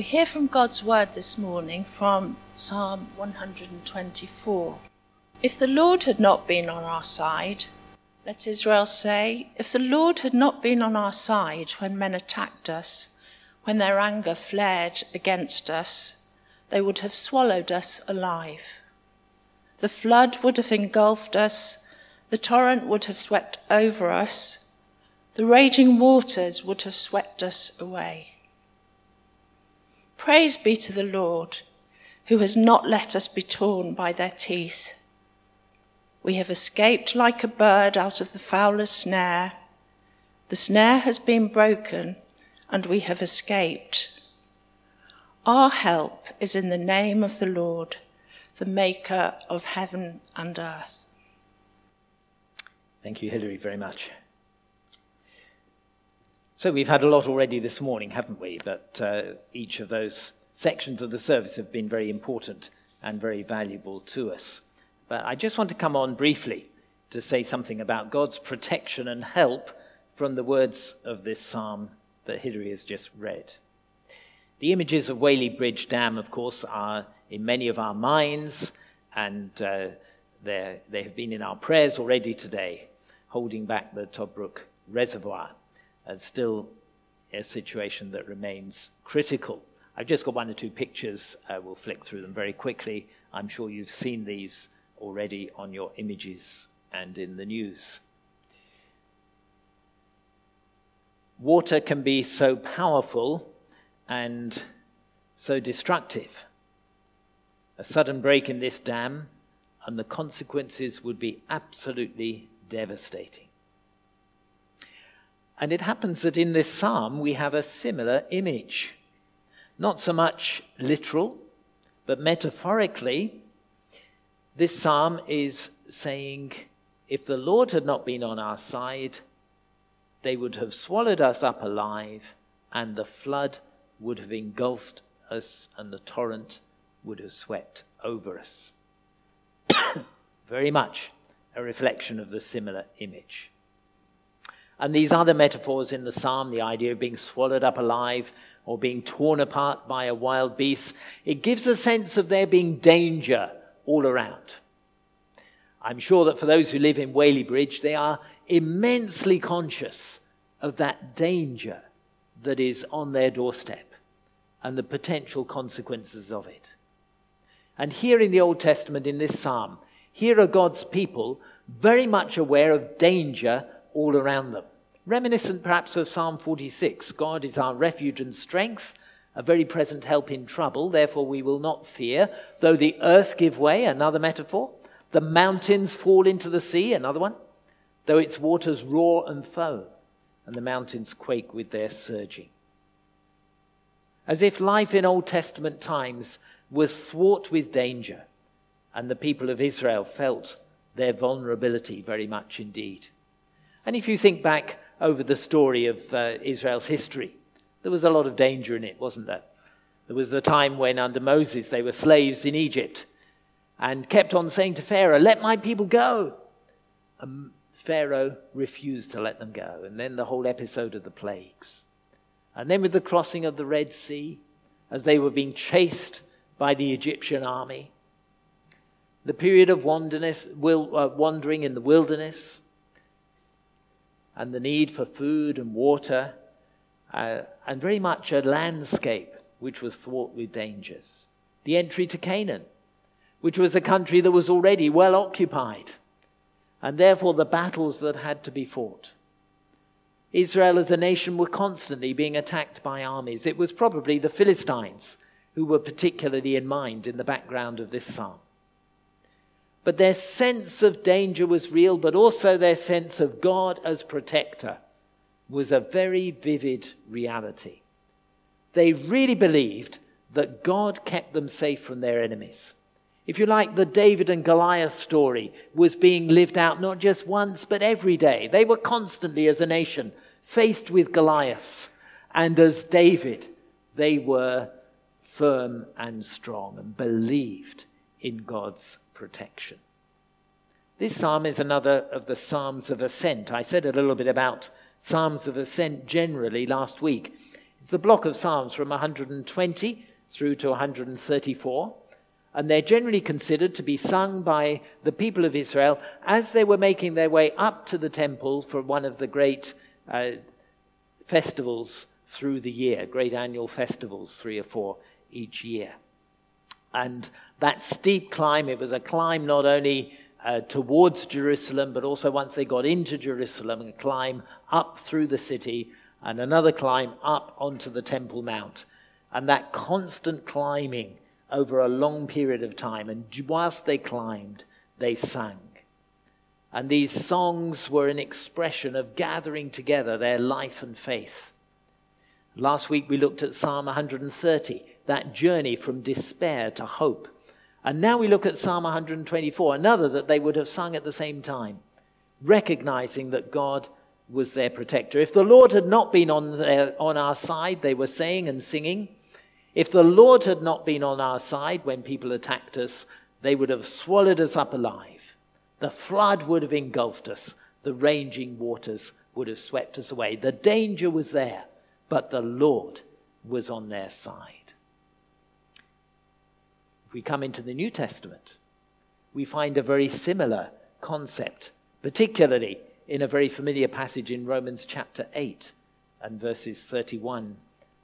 We hear from God's word this morning from Psalm 124. If the Lord had not been on our side, let Israel say, if the Lord had not been on our side when men attacked us, when their anger flared against us, they would have swallowed us alive. The flood would have engulfed us, the torrent would have swept over us, the raging waters would have swept us away. Praise be to the Lord, who has not let us be torn by their teeth. We have escaped like a bird out of the fowler's snare. The snare has been broken, and we have escaped. Our help is in the name of the Lord, the maker of heaven and earth. Thank you, Hilary, very much. So we've had a lot already this morning, haven't we? But uh, each of those sections of the service have been very important and very valuable to us. But I just want to come on briefly to say something about God's protection and help from the words of this psalm that Hilary has just read. The images of Whaley Bridge Dam, of course, are in many of our minds, and uh, they have been in our prayers already today, holding back the Toddbrook Reservoir still a situation that remains critical. I've just got one or two pictures. Uh, we'll flick through them very quickly. I'm sure you've seen these already on your images and in the news. Water can be so powerful and so destructive. A sudden break in this dam, and the consequences would be absolutely devastating. And it happens that in this psalm we have a similar image. Not so much literal, but metaphorically, this psalm is saying, if the Lord had not been on our side, they would have swallowed us up alive, and the flood would have engulfed us, and the torrent would have swept over us. Very much a reflection of the similar image. And these other metaphors in the psalm, the idea of being swallowed up alive or being torn apart by a wild beast, it gives a sense of there being danger all around. I'm sure that for those who live in Whaley Bridge, they are immensely conscious of that danger that is on their doorstep and the potential consequences of it. And here in the Old Testament, in this psalm, here are God's people very much aware of danger all around them. Reminiscent perhaps of Psalm 46 God is our refuge and strength, a very present help in trouble, therefore we will not fear. Though the earth give way, another metaphor, the mountains fall into the sea, another one, though its waters roar and foam, and the mountains quake with their surging. As if life in Old Testament times was thwart with danger, and the people of Israel felt their vulnerability very much indeed. And if you think back over the story of uh, Israel's history, there was a lot of danger in it, wasn't there? There was the time when, under Moses, they were slaves in Egypt and kept on saying to Pharaoh, Let my people go. And Pharaoh refused to let them go. And then the whole episode of the plagues. And then with the crossing of the Red Sea, as they were being chased by the Egyptian army, the period of uh, wandering in the wilderness, and the need for food and water, uh, and very much a landscape which was fraught with dangers. The entry to Canaan, which was a country that was already well occupied, and therefore the battles that had to be fought. Israel as a nation were constantly being attacked by armies. It was probably the Philistines who were particularly in mind in the background of this psalm. But their sense of danger was real, but also their sense of God as protector was a very vivid reality. They really believed that God kept them safe from their enemies. If you like, the David and Goliath story was being lived out not just once, but every day. They were constantly, as a nation, faced with Goliath. And as David, they were firm and strong and believed in God's protection. This psalm is another of the Psalms of Ascent. I said a little bit about Psalms of Ascent generally last week. It's a block of Psalms from 120 through to 134, and they're generally considered to be sung by the people of Israel as they were making their way up to the temple for one of the great uh, festivals through the year, great annual festivals, three or four each year. And that steep climb, it was a climb not only uh, towards Jerusalem, but also once they got into Jerusalem, a climb up through the city and another climb up onto the Temple Mount. And that constant climbing over a long period of time. And whilst they climbed, they sang. And these songs were an expression of gathering together their life and faith. Last week we looked at Psalm 130, that journey from despair to hope. And now we look at Psalm 124, another that they would have sung at the same time, recognizing that God was their protector. If the Lord had not been on, their, on our side, they were saying and singing, if the Lord had not been on our side when people attacked us, they would have swallowed us up alive. The flood would have engulfed us. The raging waters would have swept us away. The danger was there, but the Lord was on their side. If we come into the New Testament, we find a very similar concept, particularly in a very familiar passage in Romans chapter 8 and verses 31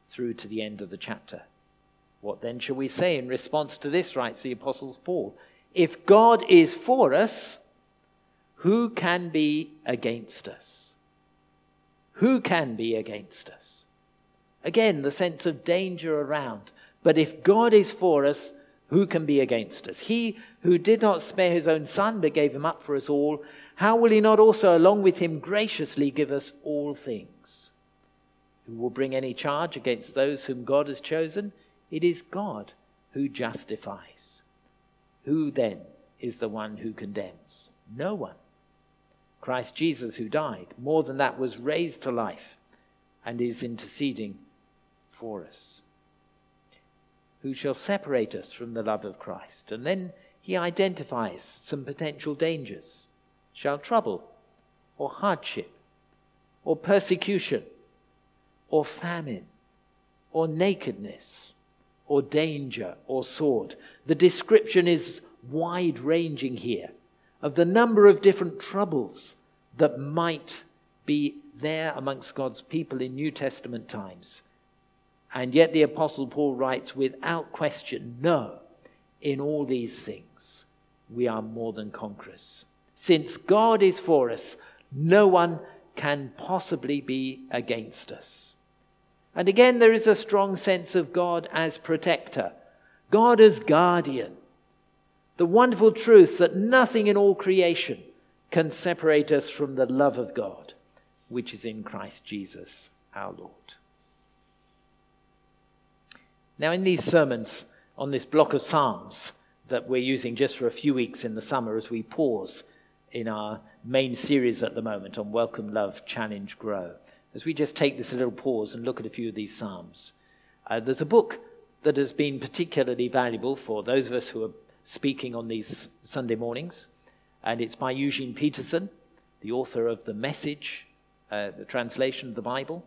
through to the end of the chapter. What then shall we say in response to this, writes the Apostle Paul? If God is for us, who can be against us? Who can be against us? Again, the sense of danger around. But if God is for us, who can be against us? He who did not spare his own son, but gave him up for us all, how will he not also, along with him, graciously give us all things? Who will bring any charge against those whom God has chosen? It is God who justifies. Who then is the one who condemns? No one. Christ Jesus, who died, more than that, was raised to life and is interceding for us. Who shall separate us from the love of Christ? And then he identifies some potential dangers. Shall trouble, or hardship, or persecution, or famine, or nakedness, or danger, or sword. The description is wide ranging here of the number of different troubles that might be there amongst God's people in New Testament times. And yet the Apostle Paul writes without question, no, in all these things we are more than conquerors. Since God is for us, no one can possibly be against us. And again, there is a strong sense of God as protector, God as guardian. The wonderful truth that nothing in all creation can separate us from the love of God, which is in Christ Jesus our Lord. Now, in these sermons on this block of Psalms that we're using just for a few weeks in the summer as we pause in our main series at the moment on Welcome, Love, Challenge, Grow, as we just take this little pause and look at a few of these Psalms, uh, there's a book that has been particularly valuable for those of us who are speaking on these Sunday mornings, and it's by Eugene Peterson, the author of The Message, uh, the translation of the Bible,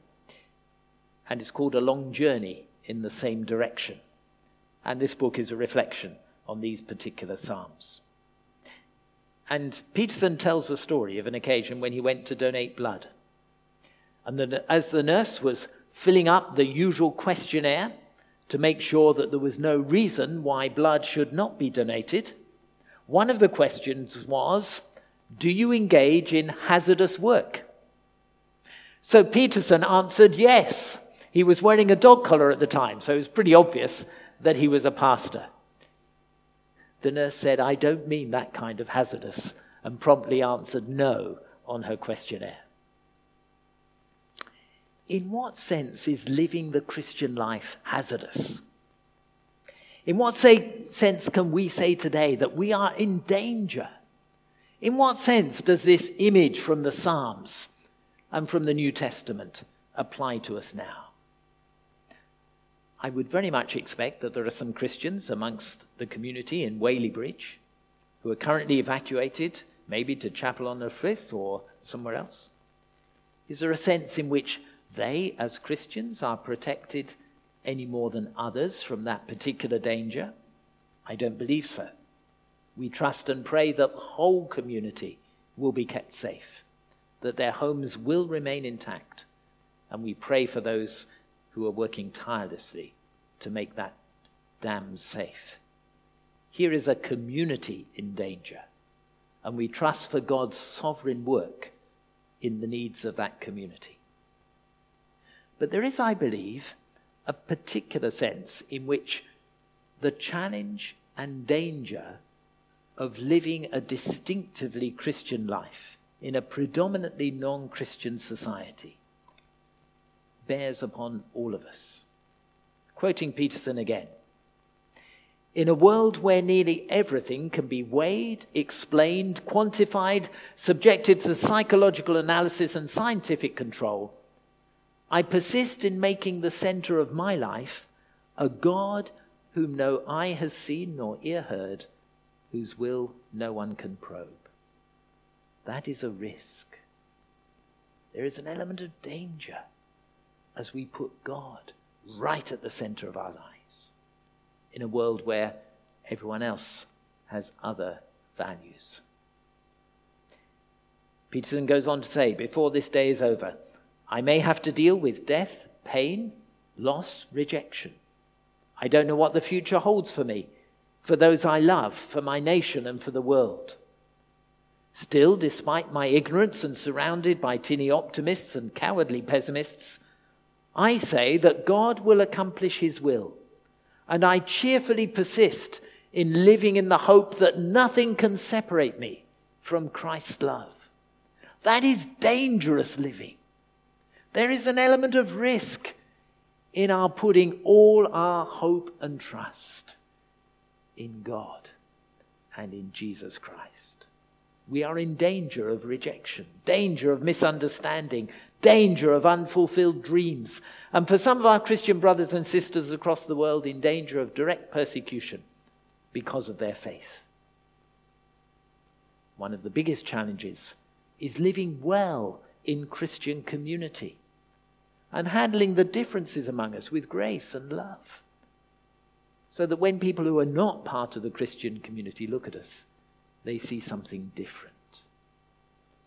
and it's called A Long Journey in the same direction. And this book is a reflection on these particular Psalms. And Peterson tells the story of an occasion when he went to donate blood. And the, as the nurse was filling up the usual questionnaire to make sure that there was no reason why blood should not be donated, one of the questions was Do you engage in hazardous work? So Peterson answered yes. He was wearing a dog collar at the time, so it was pretty obvious that he was a pastor. The nurse said, I don't mean that kind of hazardous, and promptly answered no on her questionnaire. In what sense is living the Christian life hazardous? In what say, sense can we say today that we are in danger? In what sense does this image from the Psalms and from the New Testament apply to us now? I would very much expect that there are some Christians amongst the community in Whaley Bridge who are currently evacuated, maybe to Chapel-en-le-Frith or somewhere else. Is there a sense in which they, as Christians, are protected any more than others from that particular danger? I don't believe so. We trust and pray that the whole community will be kept safe, that their homes will remain intact, and we pray for those who are working tirelessly to make that dam safe. Here is a community in danger, and we trust for God's sovereign work in the needs of that community. But there is, I believe, a particular sense in which the challenge and danger of living a distinctively Christian life in a predominantly non Christian society bears upon all of us. Quoting Peterson again in a world where nearly everything can be weighed, explained, quantified, subjected to psychological analysis and scientific control, I persist in making the center of my life a God whom no eye has seen nor ear heard, whose will no one can probe. That is a risk. There is an element of danger as we put God right at the center of our lives in a world where everyone else has other values. Peterson goes on to say, before this day is over, I may have to deal with death, pain, loss, rejection. I don't know what the future holds for me, for those I love, for my nation, and for the world. Still, despite my ignorance and surrounded by tinny optimists and cowardly pessimists, I say that God will accomplish his will and I cheerfully persist in living in the hope that nothing can separate me from Christ's love. That is dangerous living. There is an element of risk in our putting all our hope and trust in God and in Jesus Christ. We are in danger of rejection, danger of misunderstanding, danger of unfulfilled dreams, and for some of our Christian brothers and sisters across the world, in danger of direct persecution because of their faith. One of the biggest challenges is living well in Christian community and handling the differences among us with grace and love. So that when people who are not part of the Christian community look at us, they see something different.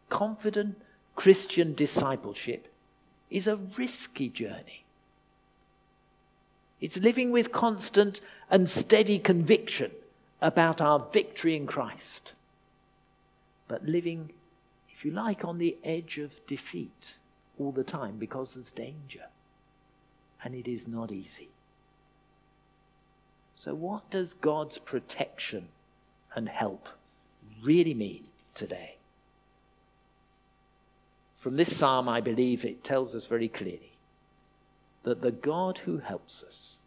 Confident Christian discipleship is a risky journey. It's living with constant and steady conviction about our victory in Christ, but living, if you like, on the edge of defeat all the time because there's danger. And it is not easy. So, what does God's protection and help really mean today? From this psalm, I believe it tells us very clearly that the God who helps us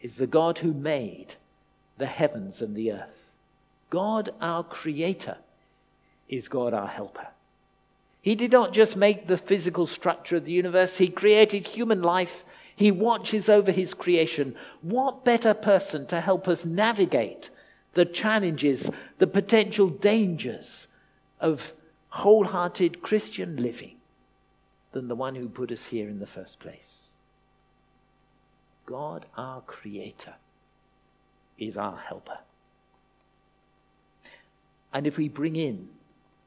is the God who made the heavens and the earth. God, our creator, is God, our helper. He did not just make the physical structure of the universe, He created human life. He watches over His creation. What better person to help us navigate the challenges, the potential dangers of wholehearted Christian living than the one who put us here in the first place. God, our Creator, is our helper. And if we bring in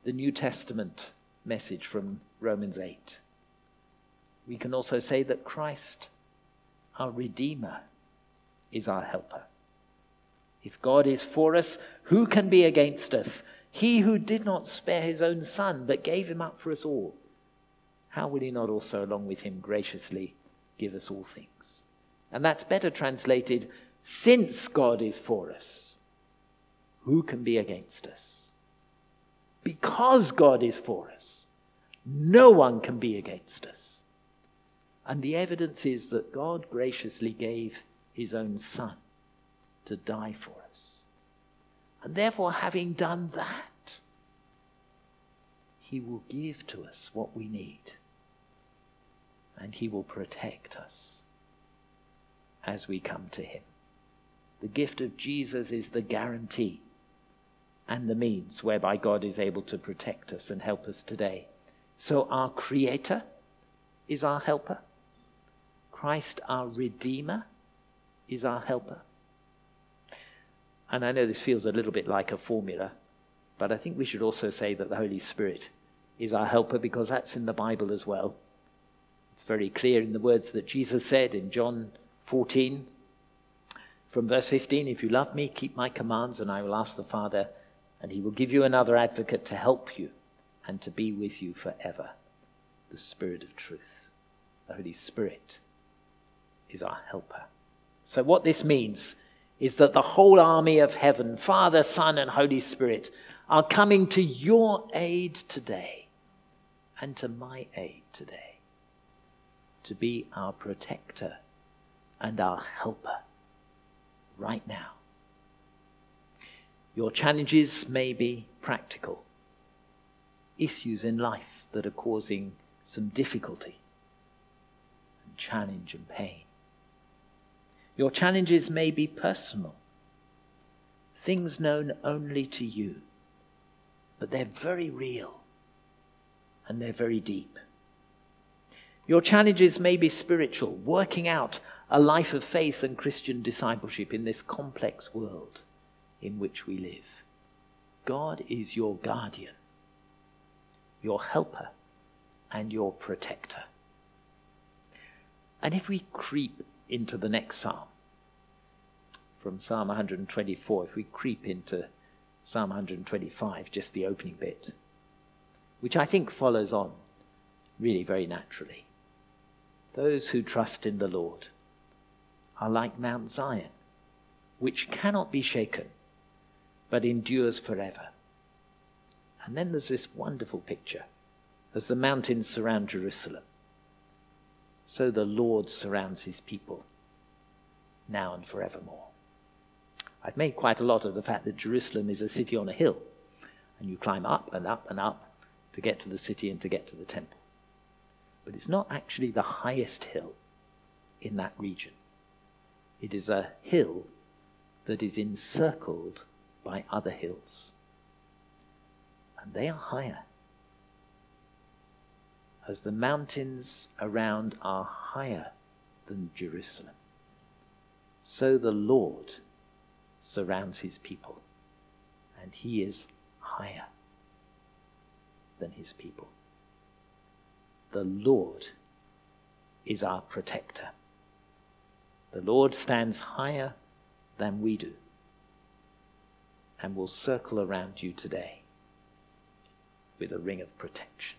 the New Testament message from Romans 8, we can also say that Christ, our Redeemer, is our helper. If God is for us, who can be against us? He who did not spare his own son, but gave him up for us all, how will he not also, along with him, graciously give us all things? And that's better translated since God is for us, who can be against us? Because God is for us, no one can be against us. And the evidence is that God graciously gave his own Son to die for us. And therefore, having done that, He will give to us what we need. And He will protect us as we come to Him. The gift of Jesus is the guarantee and the means whereby God is able to protect us and help us today. So, our Creator is our helper. Christ, our Redeemer, is our helper. And I know this feels a little bit like a formula, but I think we should also say that the Holy Spirit is our helper because that's in the Bible as well. It's very clear in the words that Jesus said in John 14, from verse 15 If you love me, keep my commands, and I will ask the Father, and he will give you another advocate to help you and to be with you forever the Spirit of truth. The Holy Spirit is our helper. So, what this means is that the whole army of heaven, Father, Son, and Holy Spirit, are coming to your aid today and to my aid today to be our protector and our helper right now. Your challenges may be practical, issues in life that are causing some difficulty and challenge and pain. Your challenges may be personal, things known only to you, but they're very real and they're very deep. Your challenges may be spiritual, working out a life of faith and Christian discipleship in this complex world in which we live. God is your guardian, your helper, and your protector. And if we creep into the next psalm, from Psalm 124, if we creep into Psalm 125, just the opening bit, which I think follows on really very naturally. Those who trust in the Lord are like Mount Zion, which cannot be shaken, but endures forever. And then there's this wonderful picture as the mountains surround Jerusalem, so the Lord surrounds his people now and forevermore. I've made quite a lot of the fact that Jerusalem is a city on a hill, and you climb up and up and up to get to the city and to get to the temple. But it's not actually the highest hill in that region. It is a hill that is encircled by other hills. And they are higher as the mountains around are higher than Jerusalem, so the Lord surrounds his people, and he is higher than his people. The Lord is our protector. The Lord stands higher than we do and will circle around you today with a ring of protection.